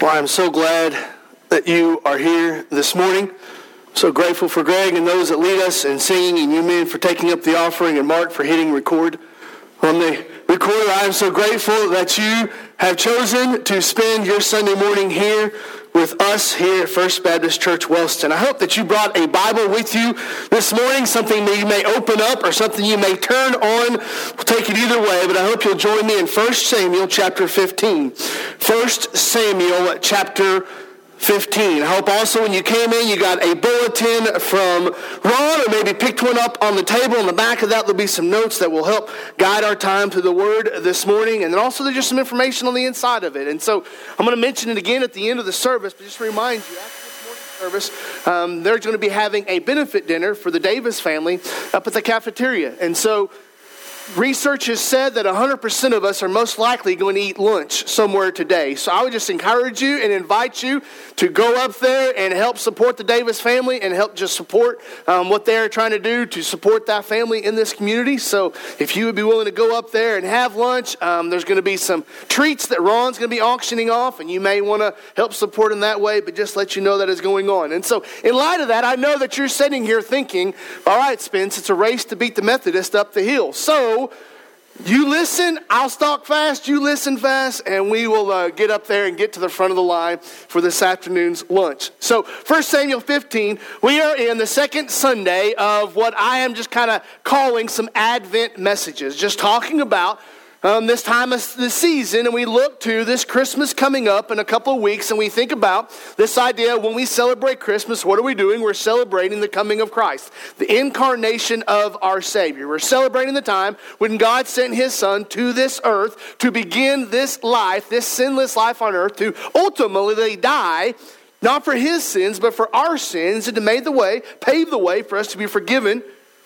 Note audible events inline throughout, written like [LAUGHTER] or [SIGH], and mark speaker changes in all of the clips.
Speaker 1: Well, I'm so glad that you are here this morning. So grateful for Greg and those that lead us in singing, and you men for taking up the offering, and Mark for hitting record on the recorder. I am so grateful that you have chosen to spend your Sunday morning here with us here at First Baptist Church Wellston. I hope that you brought a Bible with you this morning, something that you may open up or something you may turn on. We'll take it either way, but I hope you'll join me in 1 Samuel chapter 15. 1 Samuel chapter 15. I hope also when you came in, you got a bulletin from Ron, or maybe picked one up on the table. In the back of that, there'll be some notes that will help guide our time through the Word this morning. And then also, there's just some information on the inside of it. And so I'm going to mention it again at the end of the service, but just to remind you, service, um, they're going to be having a benefit dinner for the Davis family up at the cafeteria. And so Research has said that 100% of us are most likely going to eat lunch somewhere today. So I would just encourage you and invite you to go up there and help support the Davis family and help just support um, what they're trying to do to support that family in this community. So if you would be willing to go up there and have lunch, um, there's going to be some treats that Ron's going to be auctioning off, and you may want to help support in that way, but just let you know that is going on. And so, in light of that, I know that you're sitting here thinking, all right, Spence, it's a race to beat the Methodist up the hill. So, you listen, I'll stalk fast, you listen fast, and we will uh, get up there and get to the front of the line for this afternoon's lunch. So, 1 Samuel 15, we are in the second Sunday of what I am just kind of calling some Advent messages, just talking about um, this time of the season, and we look to this Christmas coming up in a couple of weeks, and we think about this idea when we celebrate Christmas, what are we doing? We're celebrating the coming of Christ, the incarnation of our Savior. We're celebrating the time when God sent His Son to this earth to begin this life, this sinless life on earth, to ultimately die not for his sins, but for our sins, and to make the way, pave the way for us to be forgiven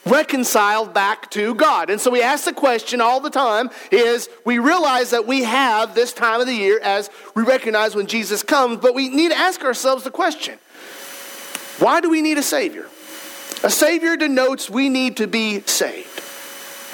Speaker 1: reconciled back to God. And so we ask the question all the time is we realize that we have this time of the year as we recognize when Jesus comes, but we need to ask ourselves the question, why do we need a savior? A savior denotes we need to be saved.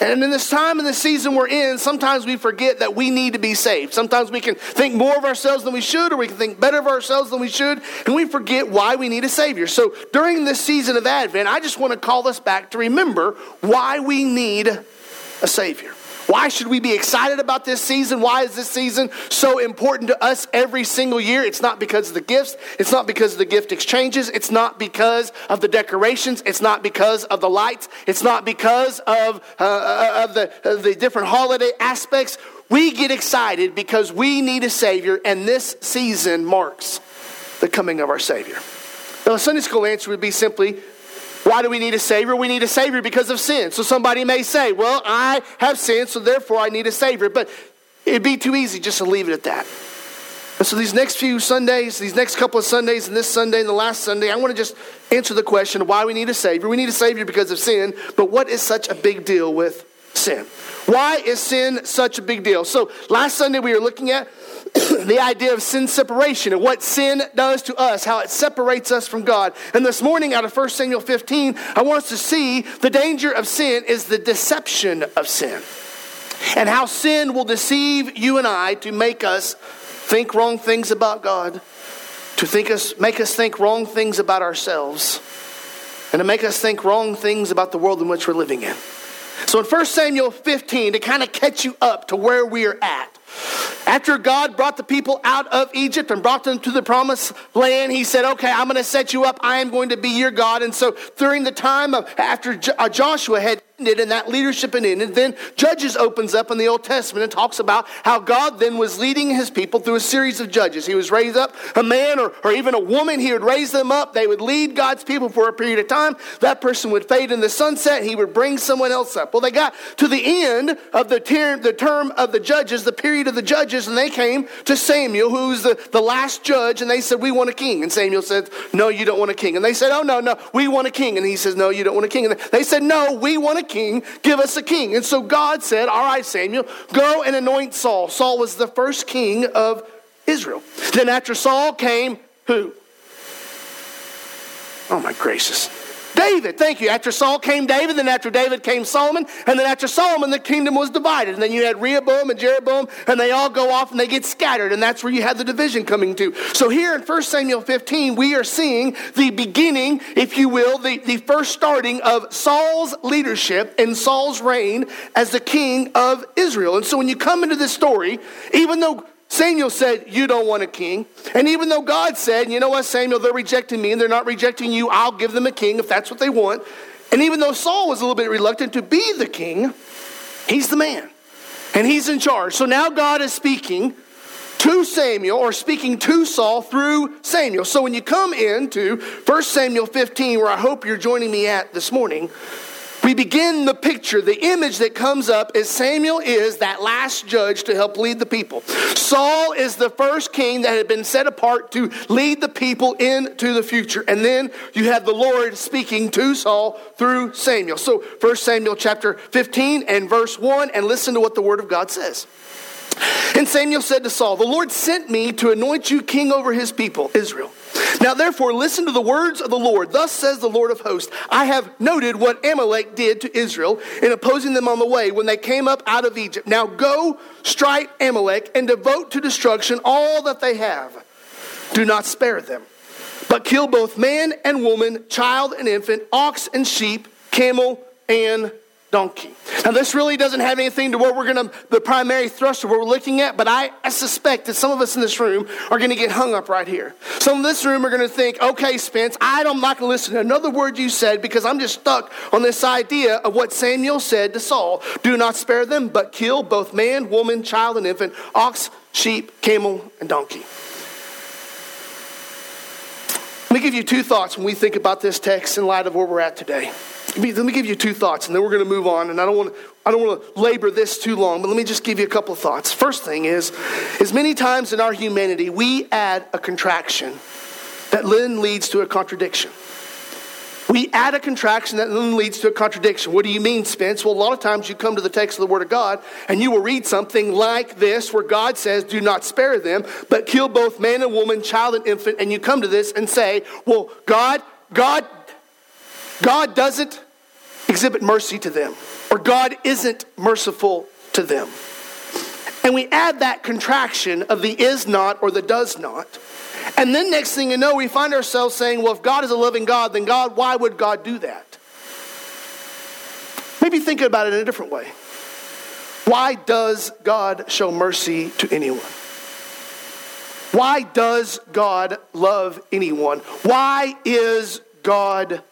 Speaker 1: And in this time in the season we're in, sometimes we forget that we need to be saved. Sometimes we can think more of ourselves than we should, or we can think better of ourselves than we should, and we forget why we need a Savior. So during this season of Advent, I just want to call us back to remember why we need a Savior. Why should we be excited about this season? Why is this season so important to us every single year? It's not because of the gifts. It's not because of the gift exchanges. It's not because of the decorations. It's not because of the lights. It's not because of, uh, uh of, the, of the different holiday aspects. We get excited because we need a Savior, and this season marks the coming of our Savior. Now, the Sunday school answer would be simply why do we need a Savior? We need a Savior because of sin. So somebody may say, well, I have sinned, so therefore I need a Savior. But it'd be too easy just to leave it at that. And so these next few Sundays, these next couple of Sundays, and this Sunday and the last Sunday, I want to just answer the question why we need a Savior. We need a Savior because of sin, but what is such a big deal with sin? Why is sin such a big deal? So last Sunday we were looking at [COUGHS] the idea of sin separation and what sin does to us, how it separates us from God. And this morning, out of 1 Samuel 15, I want us to see the danger of sin is the deception of sin. And how sin will deceive you and I to make us think wrong things about God, to think us, make us think wrong things about ourselves, and to make us think wrong things about the world in which we're living in. So in 1 Samuel 15, to kind of catch you up to where we are at, after God brought the people out of Egypt and brought them to the promised land, he said, Okay, I'm going to set you up. I am going to be your God. And so during the time of after uh, Joshua had and that leadership had ended, then Judges opens up in the Old Testament and talks about how God then was leading his people through a series of judges. He was raised up a man or, or even a woman, he would raise them up. They would lead God's people for a period of time. That person would fade in the sunset. He would bring someone else up. Well, they got to the end of the, ter- the term of the judges, the period of the judges, and they came to Samuel, who's the, the last judge, and they said, We want a king. And Samuel said, No, you don't want a king. And they said, Oh, no, no, we want a king. And he says, No, you don't want a king. And they said, No, we want a king. Give us a king. And so God said, All right, Samuel, go and anoint Saul. Saul was the first king of Israel. Then after Saul came who? Oh, my gracious. David, thank you. After Saul came David, then after David came Solomon, and then after Solomon, the kingdom was divided. And then you had Rehoboam and Jeroboam, and they all go off and they get scattered, and that's where you had the division coming to. So here in 1 Samuel 15, we are seeing the beginning, if you will, the, the first starting of Saul's leadership and Saul's reign as the king of Israel. And so when you come into this story, even though Samuel said, You don't want a king. And even though God said, You know what, Samuel, they're rejecting me and they're not rejecting you, I'll give them a king if that's what they want. And even though Saul was a little bit reluctant to be the king, he's the man and he's in charge. So now God is speaking to Samuel or speaking to Saul through Samuel. So when you come into 1 Samuel 15, where I hope you're joining me at this morning, we begin the picture, the image that comes up is Samuel is that last judge to help lead the people. Saul is the first king that had been set apart to lead the people into the future. And then you have the Lord speaking to Saul through Samuel. So 1 Samuel chapter 15 and verse 1, and listen to what the word of God says. And Samuel said to Saul, The Lord sent me to anoint you king over his people, Israel. Now, therefore, listen to the words of the Lord. Thus says the Lord of hosts I have noted what Amalek did to Israel in opposing them on the way when they came up out of Egypt. Now go, strike Amalek, and devote to destruction all that they have. Do not spare them, but kill both man and woman, child and infant, ox and sheep, camel and donkey. Now, this really doesn't have anything to what we're going to, the primary thrust of what we're looking at, but I, I suspect that some of us in this room are going to get hung up right here. Some of this room are going to think, okay, Spence, I am not going to listen to another word you said because I'm just stuck on this idea of what Samuel said to Saul do not spare them, but kill both man, woman, child, and infant, ox, sheep, camel, and donkey. Let me give you two thoughts when we think about this text in light of where we're at today. Let me give you two thoughts, and then we're going to move on. And I don't want to, I don't want to labor this too long, but let me just give you a couple of thoughts. First thing is, is many times in our humanity we add a contraction that then leads to a contradiction. We add a contraction that then leads to a contradiction. What do you mean, Spence? Well, a lot of times you come to the text of the Word of God and you will read something like this where God says, Do not spare them, but kill both man and woman, child and infant. And you come to this and say, Well, God, God God doesn't exhibit mercy to them, or God isn't merciful to them. And we add that contraction of the is not or the does not. And then next thing you know, we find ourselves saying, well, if God is a loving God, then God, why would God do that? Maybe think about it in a different way. Why does God show mercy to anyone? Why does God love anyone? Why is God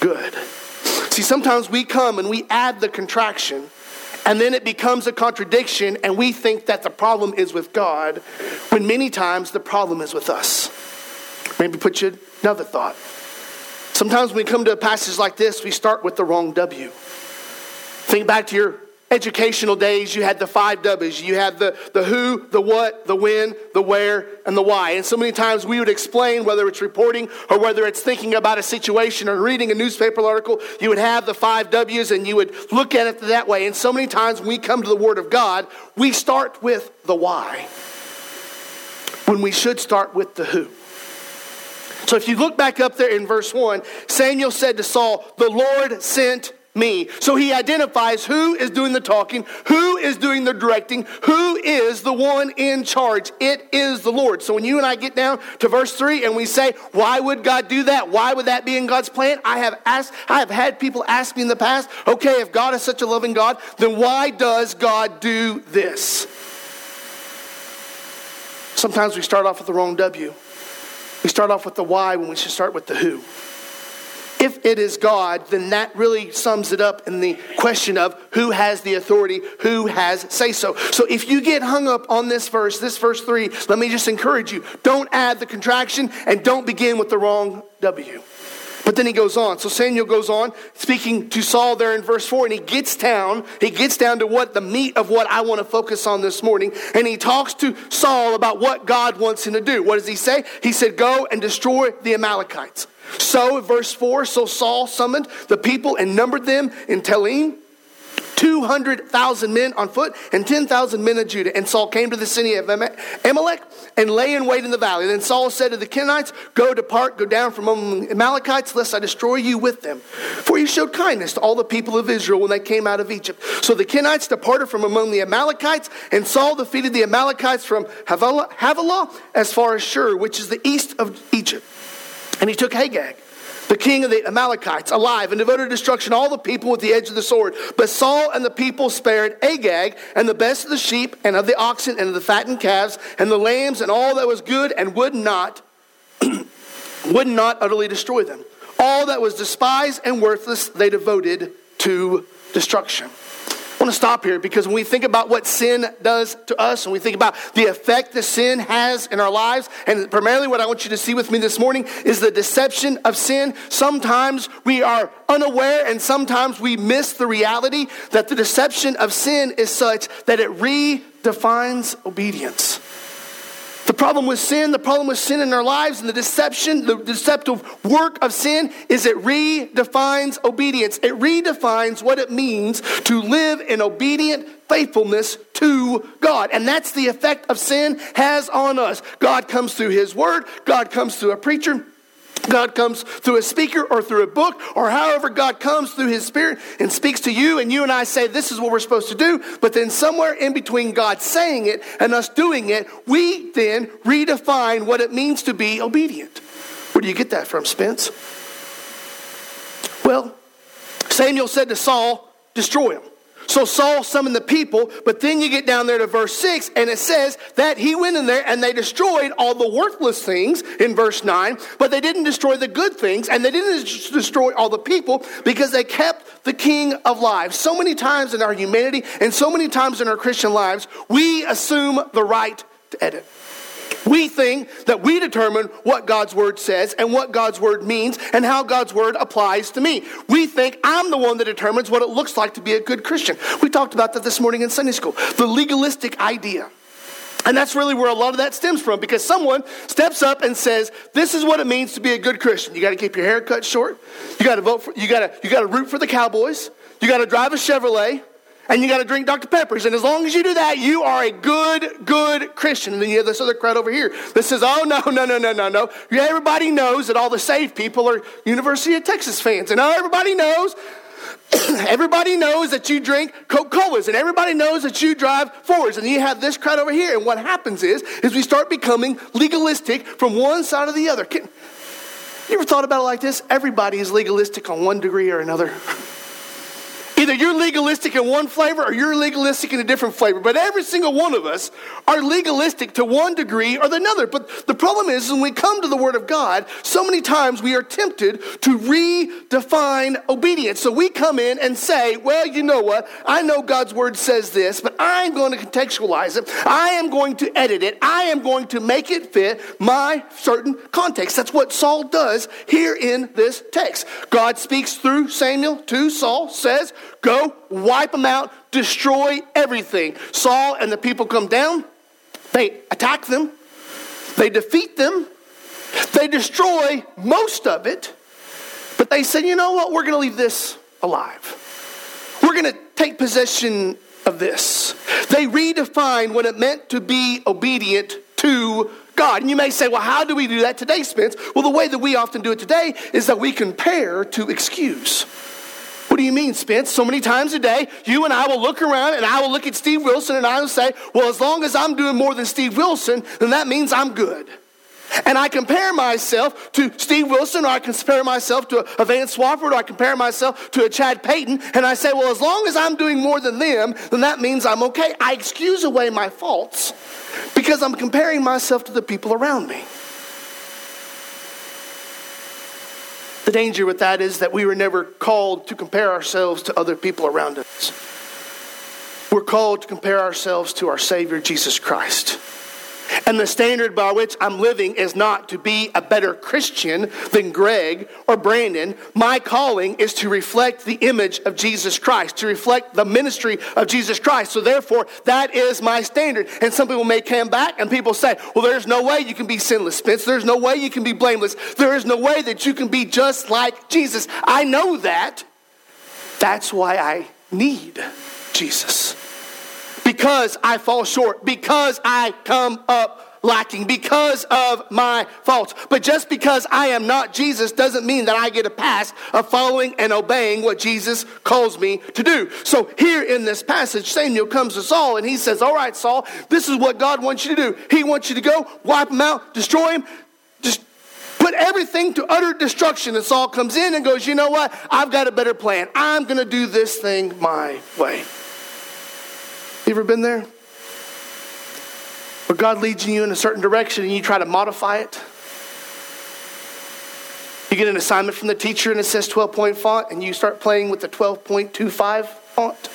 Speaker 1: good. See, sometimes we come and we add the contraction, and then it becomes a contradiction, and we think that the problem is with God, when many times the problem is with us. Maybe put you another thought. Sometimes when we come to a passage like this, we start with the wrong W. Think back to your educational days, you had the five W's. You had the, the who, the what, the when, the where, and the why. And so many times we would explain, whether it's reporting or whether it's thinking about a situation or reading a newspaper article, you would have the five W's and you would look at it that way. And so many times when we come to the Word of God, we start with the why when we should start with the who. So if you look back up there in verse 1, Samuel said to Saul, The Lord sent me. So he identifies who is doing the talking, who is doing the directing, who is the one in charge. It is the Lord. So when you and I get down to verse 3 and we say, why would God do that? Why would that be in God's plan? I have asked, I have had people ask me in the past, okay, if God is such a loving God, then why does God do this? Sometimes we start off with the wrong W. We start off with the why when we should start with the who if it is God, then that really sums it up in the question of who has the authority, who has say so. So if you get hung up on this verse, this verse three, let me just encourage you don't add the contraction and don't begin with the wrong W. But then he goes on. So Samuel goes on speaking to Saul there in verse 4, and he gets down, he gets down to what the meat of what I want to focus on this morning. And he talks to Saul about what God wants him to do. What does he say? He said, Go and destroy the Amalekites. So, verse 4 so Saul summoned the people and numbered them in Telaim 200,000 men on foot and 10,000 men of Judah. And Saul came to the city of Amalek and lay in wait in the valley. Then Saul said to the Kenites, Go depart, go down from among the Amalekites, lest I destroy you with them. For you showed kindness to all the people of Israel when they came out of Egypt. So the Kenites departed from among the Amalekites, and Saul defeated the Amalekites from Havilah, Havilah as far as Shur, which is the east of Egypt. And he took Agag the king of the Amalekites, alive, and devoted to destruction all the people with the edge of the sword. But Saul and the people spared Agag and the best of the sheep and of the oxen and of the fattened calves and the lambs and all that was good and would not [CLEARS THROAT] would not utterly destroy them. All that was despised and worthless they devoted to destruction. I want to stop here because when we think about what sin does to us and we think about the effect that sin has in our lives, and primarily what I want you to see with me this morning is the deception of sin. Sometimes we are unaware and sometimes we miss the reality that the deception of sin is such that it redefines obedience. The problem with sin, the problem with sin in our lives, and the deception, the deceptive work of sin is it redefines obedience. It redefines what it means to live in obedient faithfulness to God. And that's the effect of sin has on us. God comes through His Word, God comes through a preacher. God comes through a speaker or through a book or however God comes through his spirit and speaks to you and you and I say this is what we're supposed to do but then somewhere in between God saying it and us doing it we then redefine what it means to be obedient. Where do you get that from Spence? Well, Samuel said to Saul, destroy him. So Saul summoned the people, but then you get down there to verse 6, and it says that he went in there and they destroyed all the worthless things in verse 9, but they didn't destroy the good things, and they didn't destroy all the people because they kept the king of. So many times in our humanity and so many times in our Christian lives, we assume the right to edit. We think that we determine what God's word says and what God's word means and how God's word applies to me. We think I'm the one that determines what it looks like to be a good Christian. We talked about that this morning in Sunday school. The legalistic idea. And that's really where a lot of that stems from because someone steps up and says, This is what it means to be a good Christian. You got to keep your hair cut short. You got to vote for, you got to, you got to root for the Cowboys. You got to drive a Chevrolet and you got to drink Dr. Peppers. And as long as you do that, you are a good, good Christian. And then you have this other crowd over here that says, oh, no, no, no, no, no, no. Everybody knows that all the saved people are University of Texas fans. And oh, everybody knows [CLEARS THROAT] everybody knows that you drink Coca-Colas and everybody knows that you drive Fords and you have this crowd over here. And what happens is, is we start becoming legalistic from one side or the other. Can, you ever thought about it like this? Everybody is legalistic on one degree or another. [LAUGHS] Either you're legalistic in one flavor or you're legalistic in a different flavor. But every single one of us are legalistic to one degree or another. But the problem is, when we come to the Word of God, so many times we are tempted to redefine obedience. So we come in and say, well, you know what? I know God's Word says this, but I'm going to contextualize it. I am going to edit it. I am going to make it fit my certain context. That's what Saul does here in this text. God speaks through Samuel to Saul, says, Go, wipe them out, destroy everything. Saul and the people come down, they attack them, they defeat them, they destroy most of it, but they say, you know what, we're going to leave this alive. We're going to take possession of this. They redefine what it meant to be obedient to God. And you may say, well, how do we do that today, Spence? Well, the way that we often do it today is that we compare to excuse. What do you mean, Spence? So many times a day, you and I will look around and I will look at Steve Wilson and I will say, well, as long as I'm doing more than Steve Wilson, then that means I'm good. And I compare myself to Steve Wilson, or I compare myself to a Vance Swafford, or I compare myself to a Chad Payton, and I say, well, as long as I'm doing more than them, then that means I'm okay. I excuse away my faults because I'm comparing myself to the people around me. The danger with that is that we were never called to compare ourselves to other people around us. We're called to compare ourselves to our Savior, Jesus Christ. And the standard by which I'm living is not to be a better Christian than Greg or Brandon. My calling is to reflect the image of Jesus Christ, to reflect the ministry of Jesus Christ. So therefore, that is my standard. And some people may come back and people say, well, there's no way you can be sinless, Spence. There's no way you can be blameless. There is no way that you can be just like Jesus. I know that. That's why I need Jesus. Because I fall short, because I come up lacking because of my faults. But just because I am not Jesus doesn't mean that I get a pass of following and obeying what Jesus calls me to do. So here in this passage, Samuel comes to Saul and he says, All right, Saul, this is what God wants you to do. He wants you to go, wipe him out, destroy him, just put everything to utter destruction. And Saul comes in and goes, You know what? I've got a better plan. I'm going to do this thing my way. You ever been there? Where God leads you in a certain direction and you try to modify it. You get an assignment from the teacher and it says 12 point font and you start playing with the 12.25 font.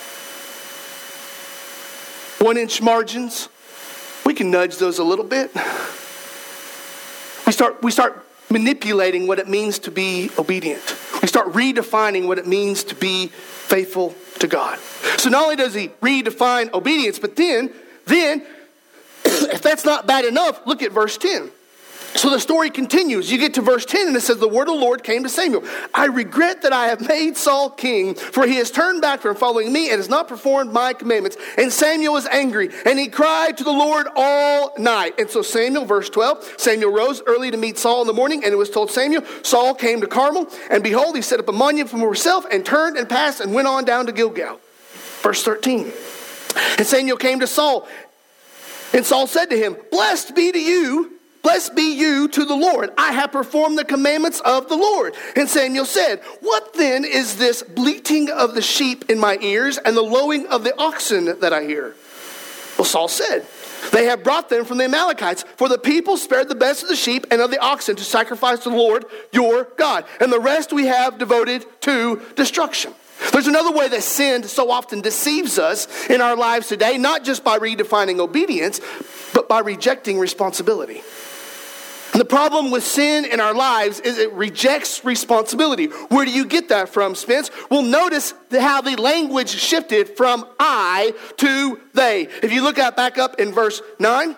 Speaker 1: One inch margins. We can nudge those a little bit. We start, we start manipulating what it means to be obedient. We start redefining what it means to be faithful to God. So not only does he redefine obedience, but then, then [COUGHS] if that's not bad enough, look at verse 10. So the story continues. You get to verse 10 and it says, The word of the Lord came to Samuel. I regret that I have made Saul king, for he has turned back from following me and has not performed my commandments. And Samuel was angry, and he cried to the Lord all night. And so Samuel, verse 12, Samuel rose early to meet Saul in the morning, and it was told Samuel, Saul came to Carmel, and behold, he set up a monument for himself, and turned and passed and went on down to Gilgal. Verse 13. And Samuel came to Saul and Saul said to him, Blessed be to you, blessed be you to the Lord. I have performed the commandments of the Lord. And Samuel said, What then is this bleating of the sheep in my ears and the lowing of the oxen that I hear? Well, Saul said, They have brought them from the Amalekites, for the people spared the best of the sheep and of the oxen to sacrifice to the Lord your God, and the rest we have devoted to destruction. There's another way that sin so often deceives us in our lives today, not just by redefining obedience, but by rejecting responsibility. And the problem with sin in our lives is it rejects responsibility. Where do you get that from, Spence? Well, notice how the language shifted from I to they. If you look at back up in verse 9,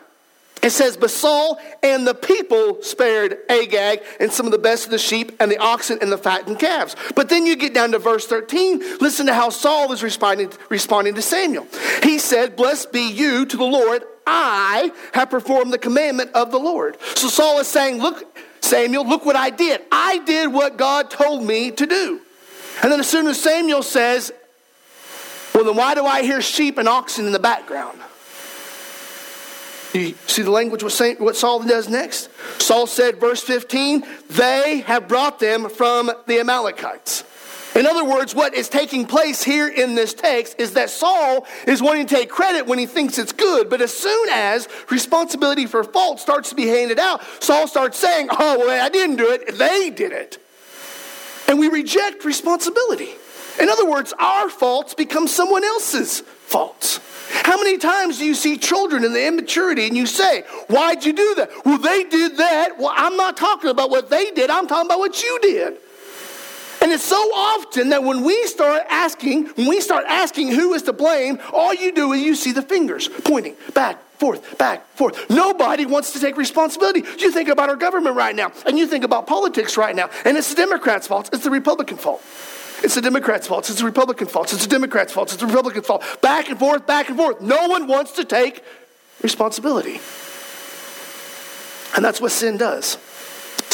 Speaker 1: it says, But Saul and the people spared Agag and some of the best of the sheep and the oxen and the fattened calves. But then you get down to verse 13. Listen to how Saul was responding, responding to Samuel. He said, Blessed be you to the Lord. I have performed the commandment of the Lord. So Saul is saying, Look, Samuel, look what I did. I did what God told me to do. And then as soon as Samuel says, Well, then why do I hear sheep and oxen in the background? You see the language what, what Saul does next? Saul said, verse 15, they have brought them from the Amalekites. In other words, what is taking place here in this text is that Saul is wanting to take credit when he thinks it's good, but as soon as responsibility for fault starts to be handed out, Saul starts saying, Oh, well, I didn't do it, they did it. And we reject responsibility. In other words, our faults become someone else's faults. How many times do you see children in the immaturity and you say, Why'd you do that? Well, they did that. Well, I'm not talking about what they did, I'm talking about what you did. And it's so often that when we start asking, when we start asking who is to blame, all you do is you see the fingers pointing back, forth, back, forth. Nobody wants to take responsibility. You think about our government right now, and you think about politics right now, and it's the Democrats' fault, it's the Republican fault. It's the Democrats' fault. It's the Republican fault. It's the Democrats' fault. It's the Republican fault. Back and forth, back and forth. No one wants to take responsibility. And that's what sin does.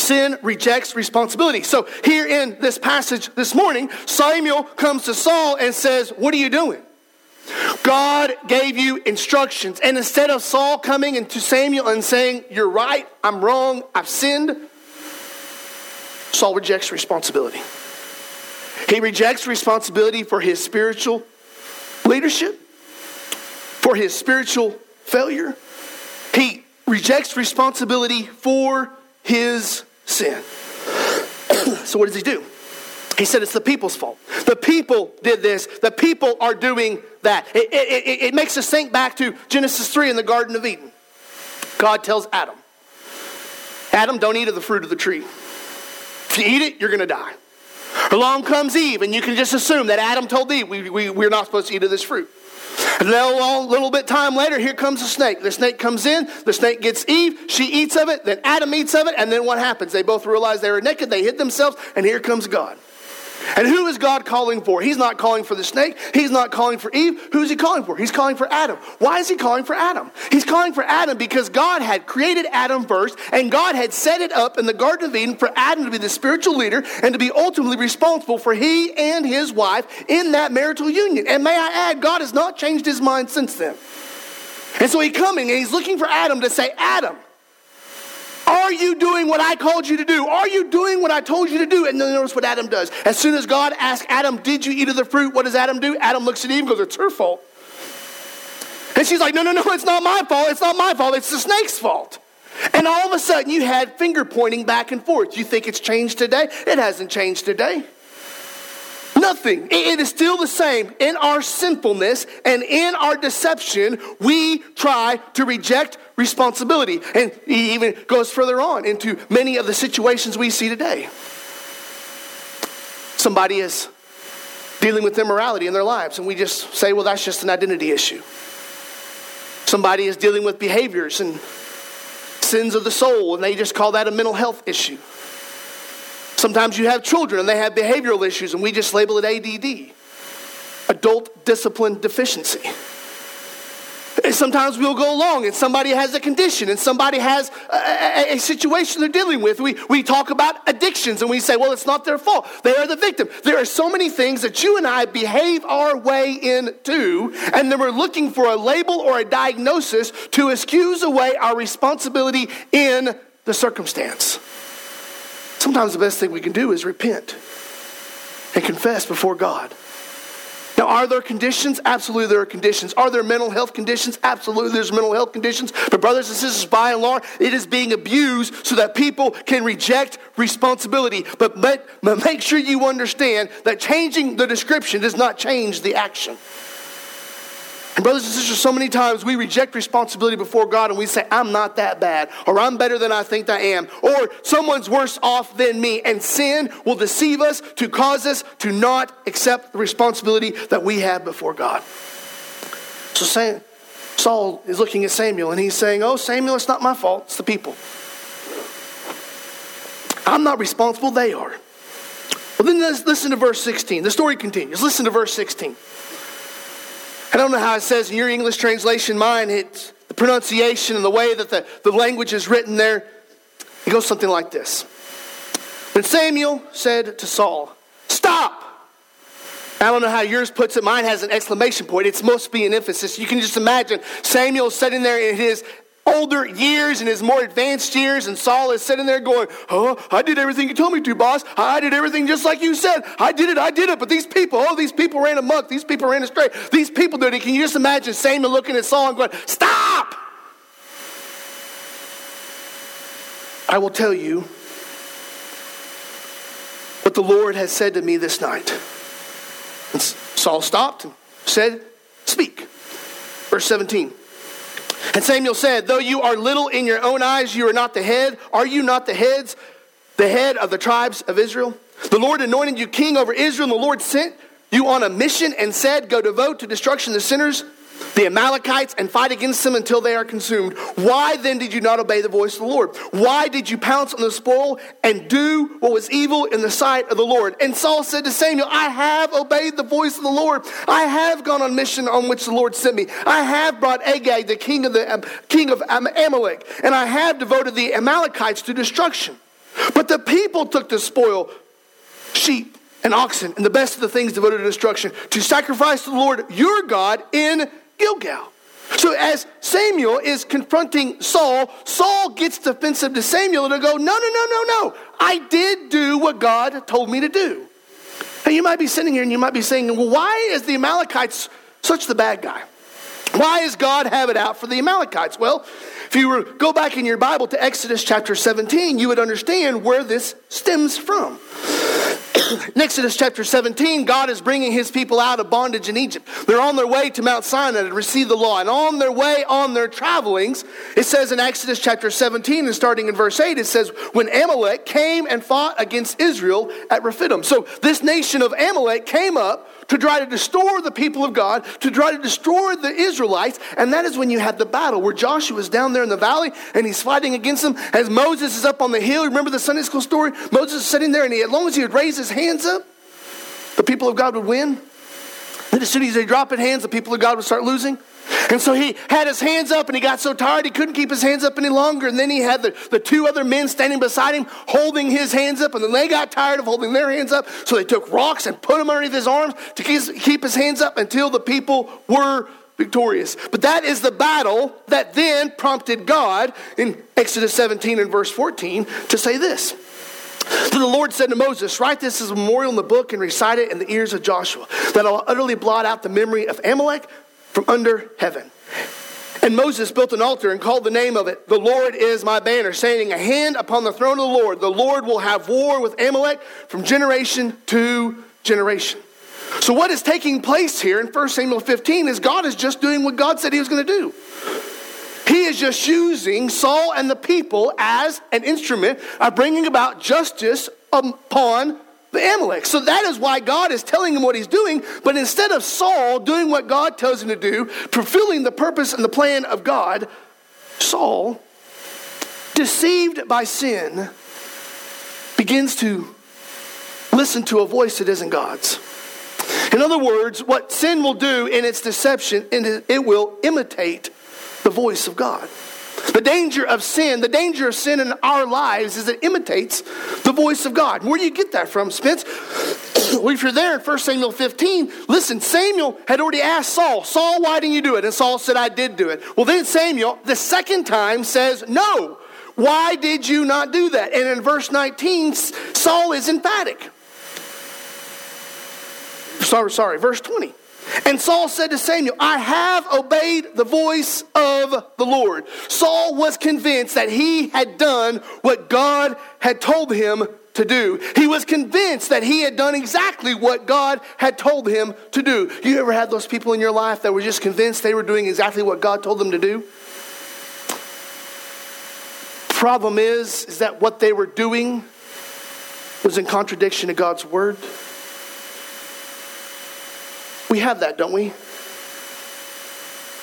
Speaker 1: Sin rejects responsibility. So, here in this passage this morning, Samuel comes to Saul and says, What are you doing? God gave you instructions. And instead of Saul coming into Samuel and saying, You're right, I'm wrong, I've sinned, Saul rejects responsibility. He rejects responsibility for his spiritual leadership, for his spiritual failure. He rejects responsibility for his sin. [CLEARS THROAT] so, what does he do? He said it's the people's fault. The people did this. The people are doing that. It, it, it, it, makes us think back to Genesis 3 in the Garden of Eden. God tells Adam, Adam, don't eat of the fruit of the tree. If you eat it, you're going to die. Along comes Eve, and you can just assume that Adam told Eve, we, we, we're not supposed to eat of this fruit. A little bit time later, here comes the snake. The snake comes in, the snake gets Eve, she eats of it, then Adam eats of it, and then what happens? They both realize they were naked, they hid themselves, and here comes God. And who is God calling for? He's not calling for the snake. He's not calling for Eve. Who's he calling for? He's calling for Adam. Why is he calling for Adam? He's calling for Adam because God had created Adam first, and God had set it up in the Garden of Eden for Adam to be the spiritual leader and to be ultimately responsible for he and his wife in that marital union. And may I add, God has not changed his mind since then. And so he's coming and he's looking for Adam to say, Adam, are you doing what I called you to do? Are you doing what I told you to do? And then notice what Adam does. As soon as God asks Adam, Did you eat of the fruit? What does Adam do? Adam looks at Eve and goes, It's her fault. And she's like, No, no, no, it's not my fault. It's not my fault. It's the snake's fault. And all of a sudden, you had finger pointing back and forth. You think it's changed today? It hasn't changed today. Nothing. It is still the same. In our sinfulness and in our deception, we try to reject responsibility. And he even goes further on into many of the situations we see today. Somebody is dealing with immorality in their lives, and we just say, well, that's just an identity issue. Somebody is dealing with behaviors and sins of the soul, and they just call that a mental health issue. Sometimes you have children and they have behavioral issues, and we just label it ADD, adult discipline deficiency. And sometimes we'll go along and somebody has a condition and somebody has a, a, a, situation they're dealing with. We, we talk about addictions and we say, well, it's not their fault. They are the victim. There are so many things that you and I behave our way into, and then we're looking for a label or a diagnosis to excuse away our responsibility in the circumstance. Sometimes the best thing we can do is repent and confess before God. Now, are there conditions? Absolutely, there are conditions. Are there mental health conditions? Absolutely, there's mental health conditions. But, brothers and sisters, by and large, it is being abused so that people can reject responsibility. But, but, but make sure you understand that changing the description does not change the action. And brothers and sisters, so many times we reject responsibility before God and we say, I'm not that bad, or I'm better than I think I am, or someone's worse off than me. And sin will deceive us to cause us to not accept the responsibility that we have before God. So Saul is looking at Samuel and he's saying, Oh, Samuel, it's not my fault, it's the people. I'm not responsible, they are. Well, then listen to verse 16. The story continues. Listen to verse 16. I don't know how it says in your English translation, mine, it's the pronunciation and the way that the, the language is written there. It goes something like this. Then Samuel said to Saul, Stop! I don't know how yours puts it. Mine has an exclamation point. Supposed to be an emphasis. You can just imagine Samuel sitting there in his older years and his more advanced years, and Saul is sitting there going, Oh, I did everything you told me to, boss. I did everything just like you said. I did it, I did it. But these people, oh, these people ran amok. These people ran astray. These people did it. Can you just imagine Samuel looking at Saul and going, Stop! I will tell you what the Lord has said to me this night. And Saul stopped and said, Speak. Verse 17. And Samuel said, Though you are little in your own eyes, you are not the head. Are you not the heads, the head of the tribes of Israel? The Lord anointed you king over Israel, and the Lord sent you on a mission and said, Go devote to destruction the sinners the Amalekites and fight against them until they are consumed. Why then did you not obey the voice of the Lord? Why did you pounce on the spoil and do what was evil in the sight of the Lord? And Saul said to Samuel, I have obeyed the voice of the Lord. I have gone on mission on which the Lord sent me. I have brought Agag, the king of the um, king of Amalek, and I have devoted the Amalekites to destruction. But the people took the spoil, sheep and oxen, and the best of the things devoted to destruction, to sacrifice to the Lord your God in Gilgal. So as Samuel is confronting Saul, Saul gets defensive to Samuel to go, no, no, no, no, no. I did do what God told me to do. And you might be sitting here and you might be saying, well, why is the Amalekites such the bad guy? Why does God have it out for the Amalekites? Well, if you were, go back in your Bible to Exodus chapter 17, you would understand where this stems from. [COUGHS] Exodus chapter 17, God is bringing his people out of bondage in Egypt. They're on their way to Mount Sinai to receive the law. And on their way, on their travelings, it says in Exodus chapter 17, and starting in verse 8, it says, When Amalek came and fought against Israel at Rephidim. So this nation of Amalek came up to try to destroy the people of God, to try to destroy the Israelites. And that is when you had the battle where Joshua is down there in the valley and he's fighting against them. As Moses is up on the hill, remember the Sunday school story? Moses is sitting there and he, as long as he would raise his hands up, the people of God would win. And as soon as they drop in hands, the people of God would start losing. And so he had his hands up and he got so tired he couldn't keep his hands up any longer. And then he had the, the two other men standing beside him holding his hands up. And then they got tired of holding their hands up. So they took rocks and put them underneath his arms to keep his hands up until the people were victorious. But that is the battle that then prompted God in Exodus 17 and verse 14 to say this. So the Lord said to Moses, Write this as a memorial in the book and recite it in the ears of Joshua, that I'll utterly blot out the memory of Amalek from under heaven. And Moses built an altar and called the name of it, The Lord is my banner, saying, A hand upon the throne of the Lord. The Lord will have war with Amalek from generation to generation. So, what is taking place here in 1 Samuel 15 is God is just doing what God said he was going to do. He is just using Saul and the people as an instrument of bringing about justice upon Amalek. So that is why God is telling him what he's doing. But instead of Saul doing what God tells him to do, fulfilling the purpose and the plan of God, Saul, deceived by sin, begins to listen to a voice that isn't God's. In other words, what sin will do in its deception, it will imitate the voice of God. The danger of sin, the danger of sin in our lives is it imitates the voice of God. Where do you get that from, Spence? [CLEARS THROAT] well, if you're there in 1 Samuel 15, listen, Samuel had already asked Saul, Saul, why didn't you do it? And Saul said, I did do it. Well, then Samuel, the second time, says, No. Why did you not do that? And in verse 19, Saul is emphatic. Sorry, sorry, verse 20. And Saul said to Samuel, I have obeyed the voice of the Lord. Saul was convinced that he had done what God had told him to do. He was convinced that he had done exactly what God had told him to do. You ever had those people in your life that were just convinced they were doing exactly what God told them to do? Problem is, is that what they were doing was in contradiction to God's word. We have that, don't we?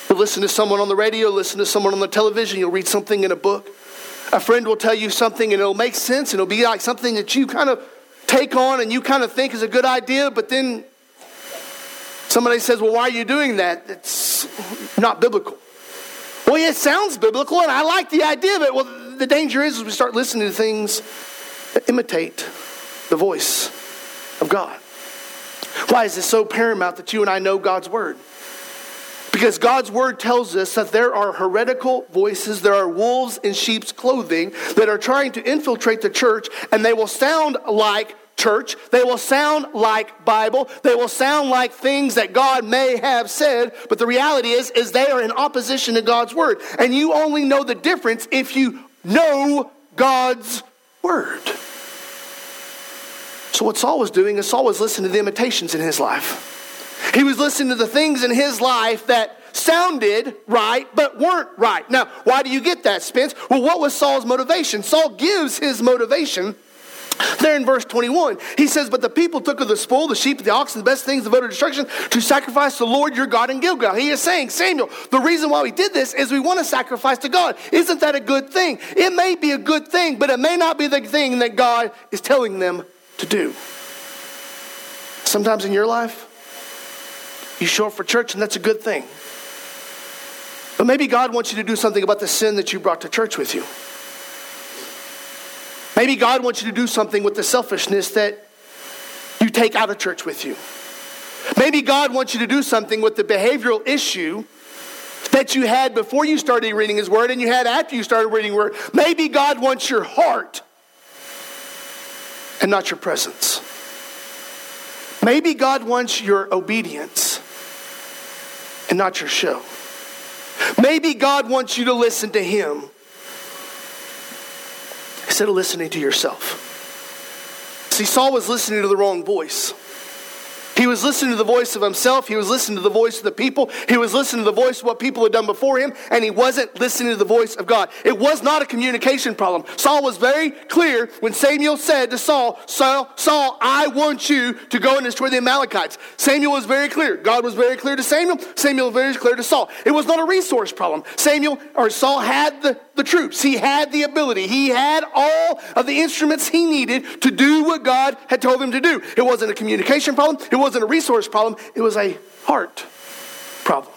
Speaker 1: You'll listen to someone on the radio, listen to someone on the television, you'll read something in a book. A friend will tell you something and it'll make sense and it'll be like something that you kind of take on and you kind of think is a good idea, but then somebody says, Well, why are you doing that? It's not biblical. Well, yeah, it sounds biblical and I like the idea of it. Well, the danger is we start listening to things that imitate the voice of God. Why is this so paramount that you and I know God's word? Because God's word tells us that there are heretical voices, there are wolves in sheep's clothing that are trying to infiltrate the church, and they will sound like church. They will sound like Bible. They will sound like things that God may have said, but the reality is is they are in opposition to God's word. And you only know the difference if you know God's word. So, what Saul was doing is Saul was listening to the imitations in his life. He was listening to the things in his life that sounded right but weren't right. Now, why do you get that, Spence? Well, what was Saul's motivation? Saul gives his motivation there in verse 21. He says, But the people took of the spoil, the sheep, the oxen, the best things, the vote of destruction, to sacrifice to the Lord your God in Gilgal. He is saying, Samuel, the reason why we did this is we want to sacrifice to God. Isn't that a good thing? It may be a good thing, but it may not be the thing that God is telling them to do. Sometimes in your life, you show up for church and that's a good thing. But maybe God wants you to do something about the sin that you brought to church with you. Maybe God wants you to do something with the selfishness that you take out of church with you. Maybe God wants you to do something with the behavioral issue that you had before you started reading His Word and you had after you started reading Word. Maybe God wants your heart and not your presence. Maybe God wants your obedience and not your show. Maybe God wants you to listen to Him instead of listening to yourself. See, Saul was listening to the wrong voice. He was listening to the voice of himself. He was listening to the voice of the people. He was listening to the voice of what people had done before him, and he wasn't listening to the voice of God. It was not a communication problem. Saul was very clear when Samuel said to Saul, Saul, Saul, I want you to go and destroy the Amalekites. Samuel was very clear. God was very clear to Samuel. Samuel was very clear to Saul. It was not a resource problem. Samuel or Saul had the, the troops. He had the ability. He had all of the instruments he needed to do what God had told him to do. It wasn't a communication problem. It wasn't a resource problem. It was a heart problem.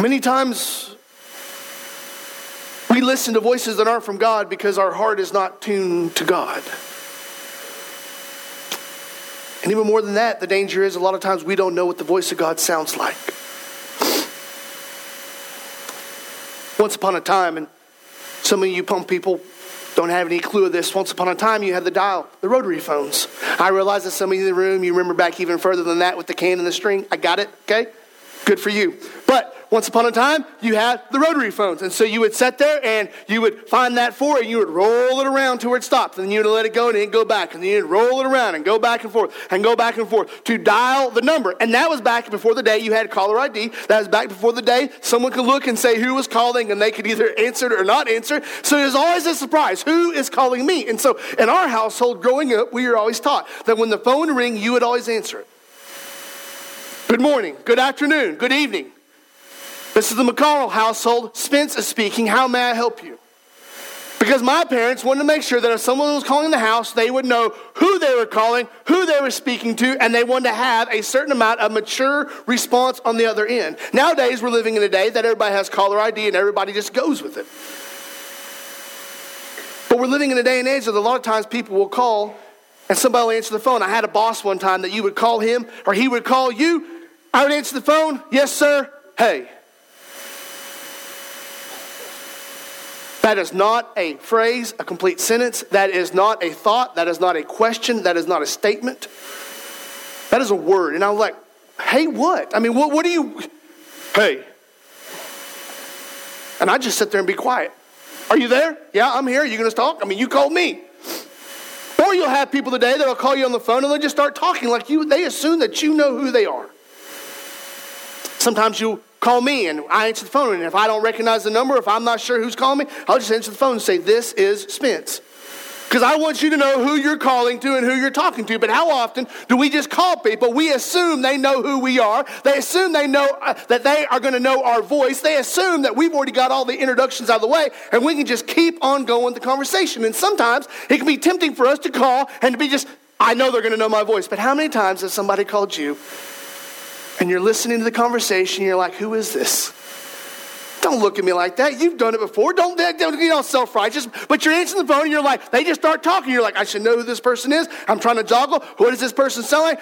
Speaker 1: Many times we listen to voices that aren't from God because our heart is not tuned to God. And even more than that, the danger is a lot of times we don't know what the voice of God sounds like. Once upon a time, and some of you pump people don't have any clue of this. Once upon a time, you had the dial, the rotary phones. I realize that some of you in the room, you remember back even further than that with the can and the string. I got it, okay? Good for you. But once upon a time, you had the rotary phones. And so you would sit there and you would find that four and you would roll it around to where it stopped. And then you would let it go and it'd go back. And then you'd roll it around and go back and forth and go back and forth to dial the number. And that was back before the day you had caller ID. That was back before the day someone could look and say who was calling and they could either answer it or not answer. So it was always a surprise. Who is calling me? And so in our household growing up, we were always taught that when the phone ring, you would always answer it. Good morning, good afternoon, good evening. This is the McConnell household. Spence is speaking. How may I help you? Because my parents wanted to make sure that if someone was calling the house, they would know who they were calling, who they were speaking to, and they wanted to have a certain amount of mature response on the other end. Nowadays, we're living in a day that everybody has caller ID and everybody just goes with it. But we're living in a day and age that a lot of times people will call and somebody will answer the phone. I had a boss one time that you would call him or he would call you. I would answer the phone. Yes, sir. Hey. That is not a phrase, a complete sentence. That is not a thought. That is not a question. That is not a statement. That is a word. And I'm like, hey, what? I mean, what, what do you, hey. And I just sit there and be quiet. Are you there? Yeah, I'm here. Are you going to talk? I mean, you called me. Or you'll have people today that'll call you on the phone and they'll just start talking like you, they assume that you know who they are. Sometimes you call me and I answer the phone. And if I don't recognize the number, if I'm not sure who's calling me, I'll just answer the phone and say, This is Spence. Because I want you to know who you're calling to and who you're talking to. But how often do we just call people? We assume they know who we are. They assume they know uh, that they are going to know our voice. They assume that we've already got all the introductions out of the way and we can just keep on going the conversation. And sometimes it can be tempting for us to call and to be just, I know they're going to know my voice. But how many times has somebody called you and you're listening to the conversation, you're like, who is this? Don't look at me like that. You've done it before. Don't, don't get all self righteous. But you're answering the phone and you're like, they just start talking. You're like, I should know who this person is. I'm trying to joggle. What is this person like?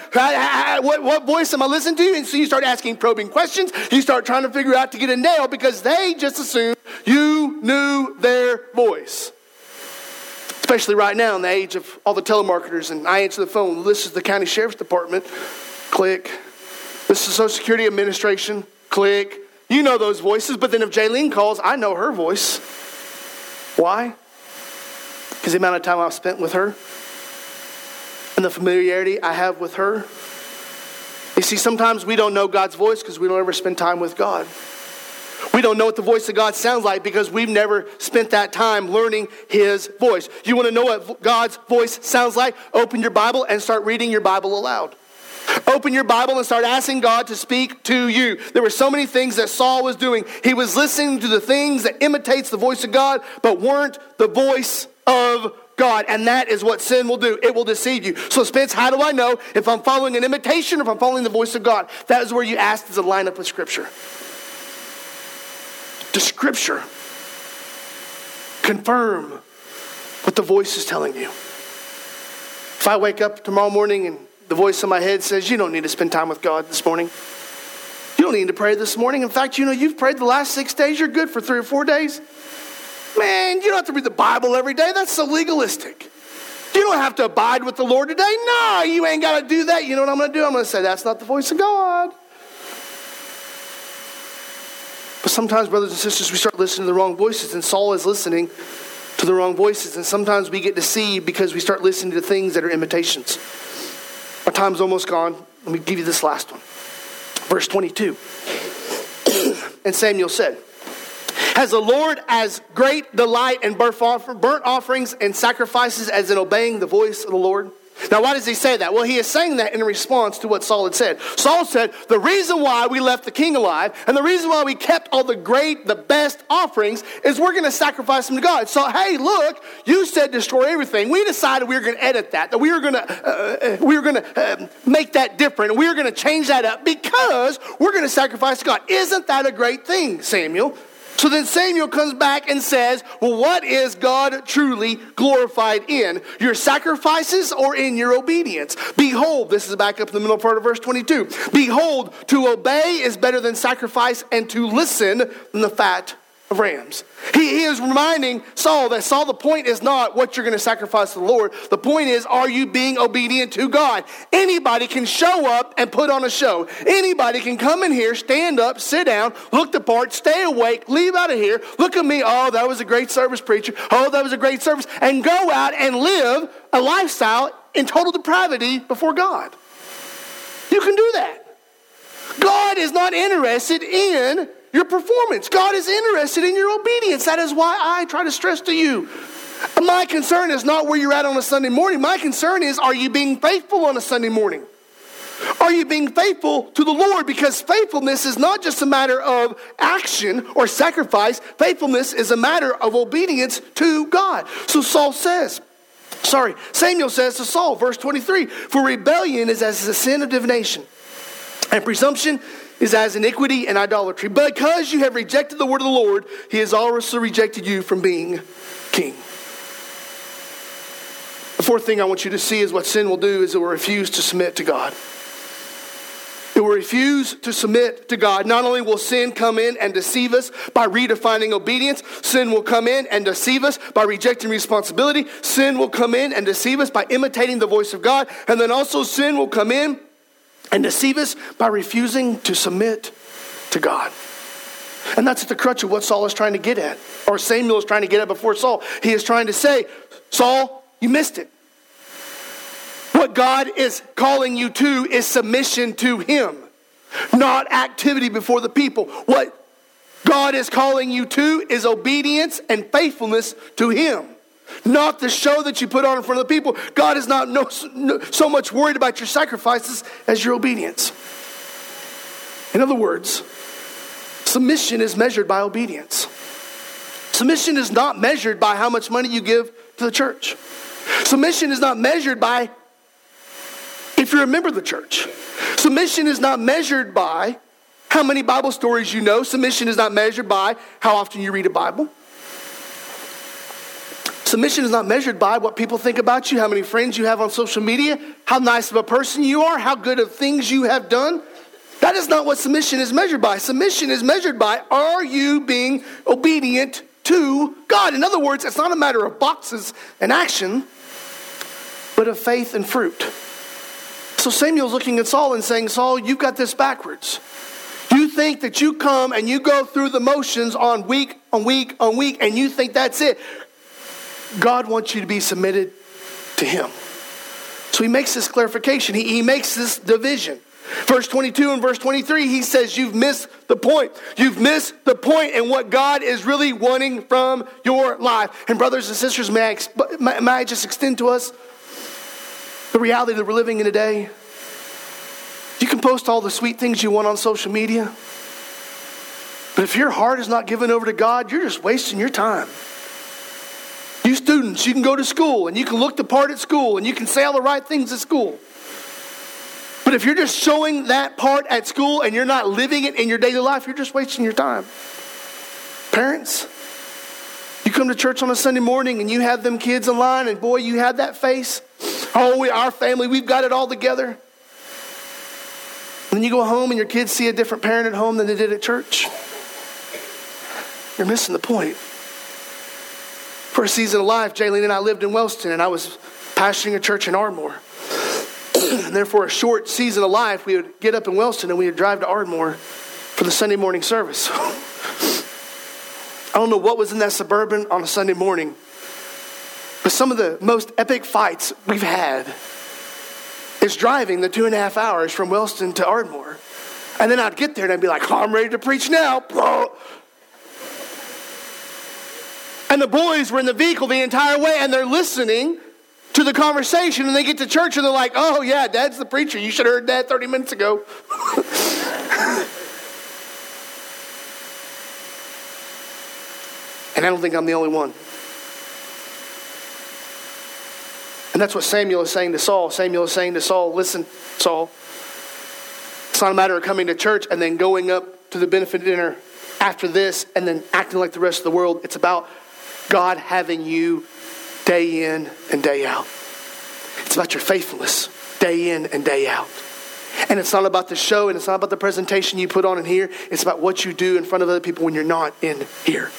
Speaker 1: What, what voice am I listening to? And so you start asking probing questions. You start trying to figure out to get a nail because they just assumed you knew their voice. Especially right now in the age of all the telemarketers. And I answer the phone. This is the county sheriff's department. Click. This is Social Security Administration. Click. You know those voices, but then if Jaylene calls, I know her voice. Why? Because the amount of time I've spent with her and the familiarity I have with her. You see, sometimes we don't know God's voice because we don't ever spend time with God. We don't know what the voice of God sounds like because we've never spent that time learning His voice. You want to know what God's voice sounds like? Open your Bible and start reading your Bible aloud. Open your Bible and start asking God to speak to you. There were so many things that Saul was doing. He was listening to the things that imitates the voice of God, but weren't the voice of God. And that is what sin will do. It will deceive you. So, Spence, how do I know if I'm following an imitation or if I'm following the voice of God? That is where you ask, it line up with Scripture? Does Scripture confirm what the voice is telling you? If I wake up tomorrow morning and the voice in my head says, You don't need to spend time with God this morning. You don't need to pray this morning. In fact, you know, you've prayed the last six days. You're good for three or four days. Man, you don't have to read the Bible every day. That's so legalistic. You don't have to abide with the Lord today. No, you ain't got to do that. You know what I'm going to do? I'm going to say, That's not the voice of God. But sometimes, brothers and sisters, we start listening to the wrong voices, and Saul is listening to the wrong voices. And sometimes we get deceived because we start listening to things that are imitations. Our time's almost gone. Let me give you this last one. Verse 22. [CLEARS THROAT] and Samuel said, Has the Lord as great delight in burnt offerings and sacrifices as in obeying the voice of the Lord? Now, why does he say that? Well, he is saying that in response to what Saul had said. Saul said, The reason why we left the king alive and the reason why we kept all the great, the best offerings is we're going to sacrifice them to God. So, hey, look, you said destroy everything. We decided we were going to edit that, that we were going to, uh, uh, we were going to uh, make that different and we were going to change that up because we're going to sacrifice to God. Isn't that a great thing, Samuel? So then Samuel comes back and says, Well, what is God truly glorified in? Your sacrifices or in your obedience? Behold, this is back up in the middle part of verse 22. Behold, to obey is better than sacrifice, and to listen than the fat of rams. He, he is reminding Saul that Saul, the point is not what you're going to sacrifice to the Lord. The point is, are you being obedient to God? Anybody can show up and put on a show. Anybody can come in here, stand up, sit down, look the part, stay awake, leave out of here, look at me, oh, that was a great service, preacher. Oh, that was a great service. And go out and live a lifestyle in total depravity before God. You can do that. God is not interested in your performance. God is interested in your obedience. That is why I try to stress to you. My concern is not where you're at on a Sunday morning. My concern is are you being faithful on a Sunday morning? Are you being faithful to the Lord? Because faithfulness is not just a matter of action or sacrifice, faithfulness is a matter of obedience to God. So Saul says, sorry, Samuel says to Saul, verse 23 For rebellion is as the sin of divination, and presumption is as iniquity and idolatry. Because you have rejected the word of the Lord, he has also rejected you from being king. The fourth thing I want you to see is what sin will do is it will refuse to submit to God. It will refuse to submit to God. Not only will sin come in and deceive us by redefining obedience, sin will come in and deceive us by rejecting responsibility. Sin will come in and deceive us by imitating the voice of God. And then also sin will come in and deceive us by refusing to submit to God. And that's at the crutch of what Saul is trying to get at, or Samuel is trying to get at before Saul. He is trying to say, Saul, you missed it. What God is calling you to is submission to Him, not activity before the people. What God is calling you to is obedience and faithfulness to Him not the show that you put on in front of the people. God is not no, no, so much worried about your sacrifices as your obedience. In other words, submission is measured by obedience. Submission is not measured by how much money you give to the church. Submission is not measured by if you're a member of the church. Submission is not measured by how many Bible stories you know. Submission is not measured by how often you read a Bible. Submission is not measured by what people think about you, how many friends you have on social media, how nice of a person you are, how good of things you have done. That is not what submission is measured by. Submission is measured by are you being obedient to God? In other words, it's not a matter of boxes and action, but of faith and fruit. So Samuel's looking at Saul and saying, Saul, you've got this backwards. You think that you come and you go through the motions on week on week on week, and you think that's it. God wants you to be submitted to Him. So he makes this clarification, he, he makes this division. Verse 22 and verse 23, he says, You've missed the point. You've missed the point in what God is really wanting from your life. And, brothers and sisters, may I, may I just extend to us the reality that we're living in today? You can post all the sweet things you want on social media, but if your heart is not given over to God, you're just wasting your time. Students, you can go to school and you can look the part at school and you can say all the right things at school. But if you're just showing that part at school and you're not living it in your daily life, you're just wasting your time. Parents, you come to church on a Sunday morning and you have them kids in line, and boy, you have that face. Oh, we, our family, we've got it all together. And then you go home and your kids see a different parent at home than they did at church. You're missing the point. For a season of life, Jaylene and I lived in Wellston, and I was pastoring a church in Ardmore. and then for a short season of life, we would get up in Wellston and we would drive to Ardmore for the Sunday morning service. [LAUGHS] I don't know what was in that suburban on a Sunday morning, but some of the most epic fights we've had is driving the two and a half hours from Wellston to Ardmore. And then I'd get there and I'd be like, oh, I'm ready to preach now. [LAUGHS] And the boys were in the vehicle the entire way and they're listening to the conversation and they get to church and they're like, oh, yeah, dad's the preacher. You should have heard that 30 minutes ago. [LAUGHS] and I don't think I'm the only one. And that's what Samuel is saying to Saul. Samuel is saying to Saul, listen, Saul, it's not a matter of coming to church and then going up to the benefit dinner after this and then acting like the rest of the world. It's about God having you day in and day out. It's about your faithfulness day in and day out. And it's not about the show and it's not about the presentation you put on in here. It's about what you do in front of other people when you're not in here.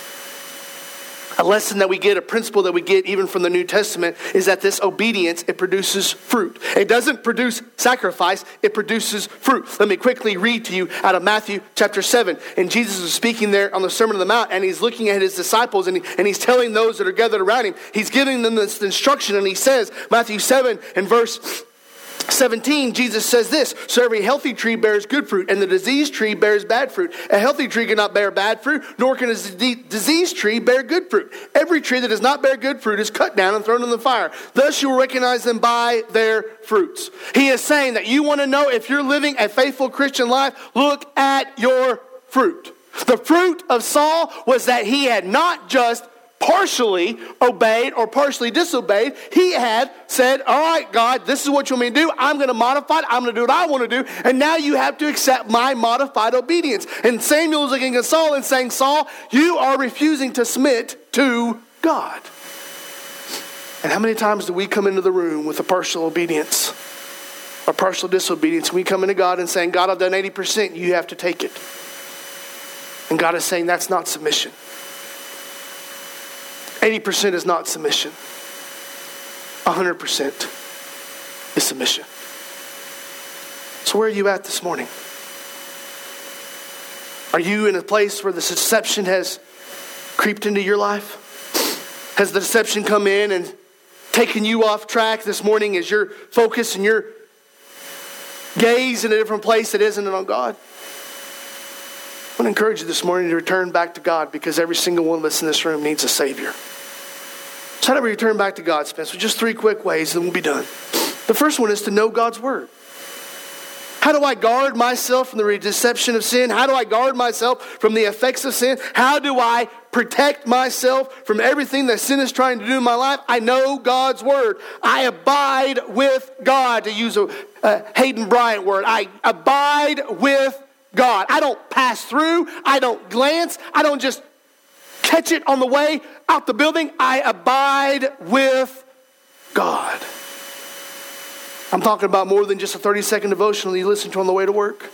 Speaker 1: A lesson that we get, a principle that we get even from the New Testament is that this obedience, it produces fruit. It doesn't produce sacrifice, it produces fruit. Let me quickly read to you out of Matthew chapter 7. And Jesus is speaking there on the Sermon on the Mount, and he's looking at his disciples, and, he, and he's telling those that are gathered around him, he's giving them this instruction, and he says, Matthew 7 and verse 17, Jesus says this So every healthy tree bears good fruit, and the diseased tree bears bad fruit. A healthy tree cannot bear bad fruit, nor can a diseased tree bear good fruit. Every tree that does not bear good fruit is cut down and thrown in the fire. Thus you will recognize them by their fruits. He is saying that you want to know if you're living a faithful Christian life, look at your fruit. The fruit of Saul was that he had not just partially obeyed or partially disobeyed. He had said, All right, God, this is what you want me to do. I'm going to modify it. I'm going to do what I want to do. And now you have to accept my modified obedience. And Samuel is looking at Saul and saying, Saul, you are refusing to submit to God. And how many times do we come into the room with a partial obedience? or partial disobedience. We come into God and saying, God, I've done 80%, you have to take it. And God is saying that's not submission. 80% is not submission, 100% is submission. So, where are you at this morning? Are you in a place where the deception has creeped into your life? Has the deception come in and taken you off track this morning? Is your focus and your gaze in a different place that isn't on God? I want to encourage you this morning to return back to God because every single one of us in this room needs a Savior. So, how do we return back to God, Spencer? Just three quick ways, and we'll be done. The first one is to know God's Word. How do I guard myself from the deception of sin? How do I guard myself from the effects of sin? How do I protect myself from everything that sin is trying to do in my life? I know God's word. I abide with God, to use a, a Hayden Bryant word. I abide with God. I don't pass through. I don't glance. I don't just catch it on the way out the building. I abide with God. I'm talking about more than just a 30 second devotional you listen to on the way to work.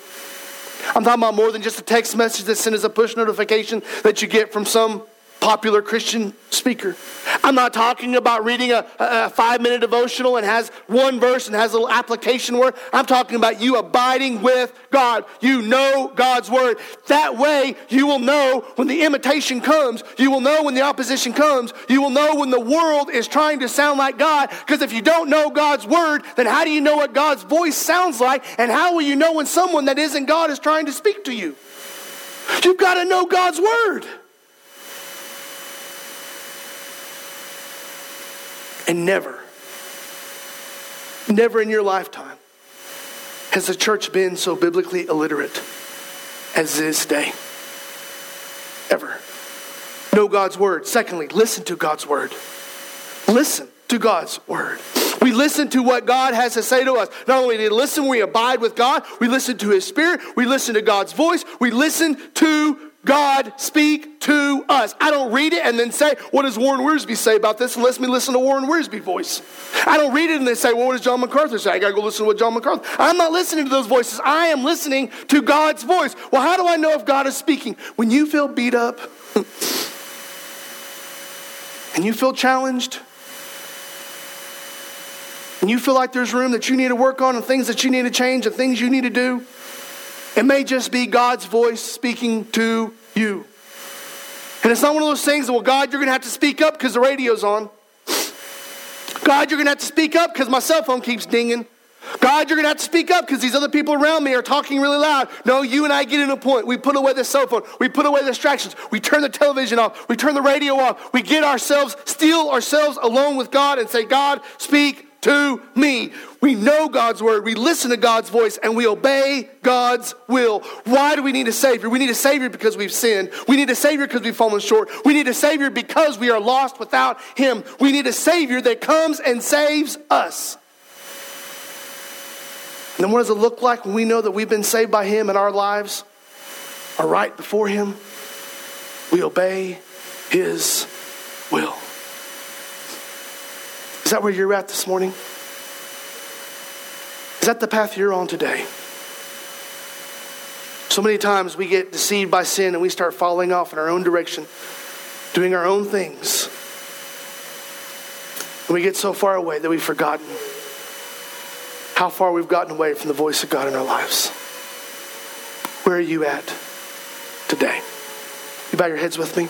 Speaker 1: I'm talking about more than just a text message that sends as a push notification that you get from some popular Christian speaker. I'm not talking about reading a, a, five minute devotional and has one verse and has a little application word. I'm talking about you abiding with God. You know God's word. That way, you will know when the imitation comes. You will know when the opposition comes. You will know when the world is trying to sound like God. Because if you don't know God's word, then how do you know what God's voice sounds like? And how will you know when someone that isn't God is trying to speak to you? You've got to know God's word. And never, never in your lifetime has the church been so biblically illiterate as this day. Ever. Know God's word. Secondly, listen to God's word. Listen to God's word. We listen to what God has to say to us. Not only do we listen, we abide with God, we listen to His Spirit, we listen to God's voice, we listen to God speak to us. I don't read it and then say, What does Warren Wiersbe say about this? And let me listen to Warren Wiersbe's voice. I don't read it and then say, Well, what does John MacArthur say? I got to go listen to what John MacArthur. I'm not listening to those voices. I am listening to God's voice. Well, how do I know if God is speaking? When you feel beat up [LAUGHS] and you feel challenged and you feel like there's room that you need to work on and things that you need to change and things you need to do, it may just be God's voice speaking to you. And it's not one of those things well, God, you're going to have to speak up because the radio's on. God, you're going to have to speak up because my cell phone keeps dinging. God, you're going to have to speak up because these other people around me are talking really loud. No, you and I get in a point. We put away the cell phone. We put away the distractions. We turn the television off. We turn the radio off. We get ourselves, steal ourselves alone with God and say, God, speak to me. We know God's word, we listen to God's voice, and we obey God's will. Why do we need a Savior? We need a Savior because we've sinned. We need a Savior because we've fallen short. We need a Savior because we are lost without Him. We need a Savior that comes and saves us. And then what does it look like when we know that we've been saved by Him and our lives are right before Him? We obey His will. That where you're at this morning? Is that the path you're on today? So many times we get deceived by sin and we start falling off in our own direction, doing our own things. And we get so far away that we've forgotten how far we've gotten away from the voice of God in our lives. Where are you at today? You bow your heads with me.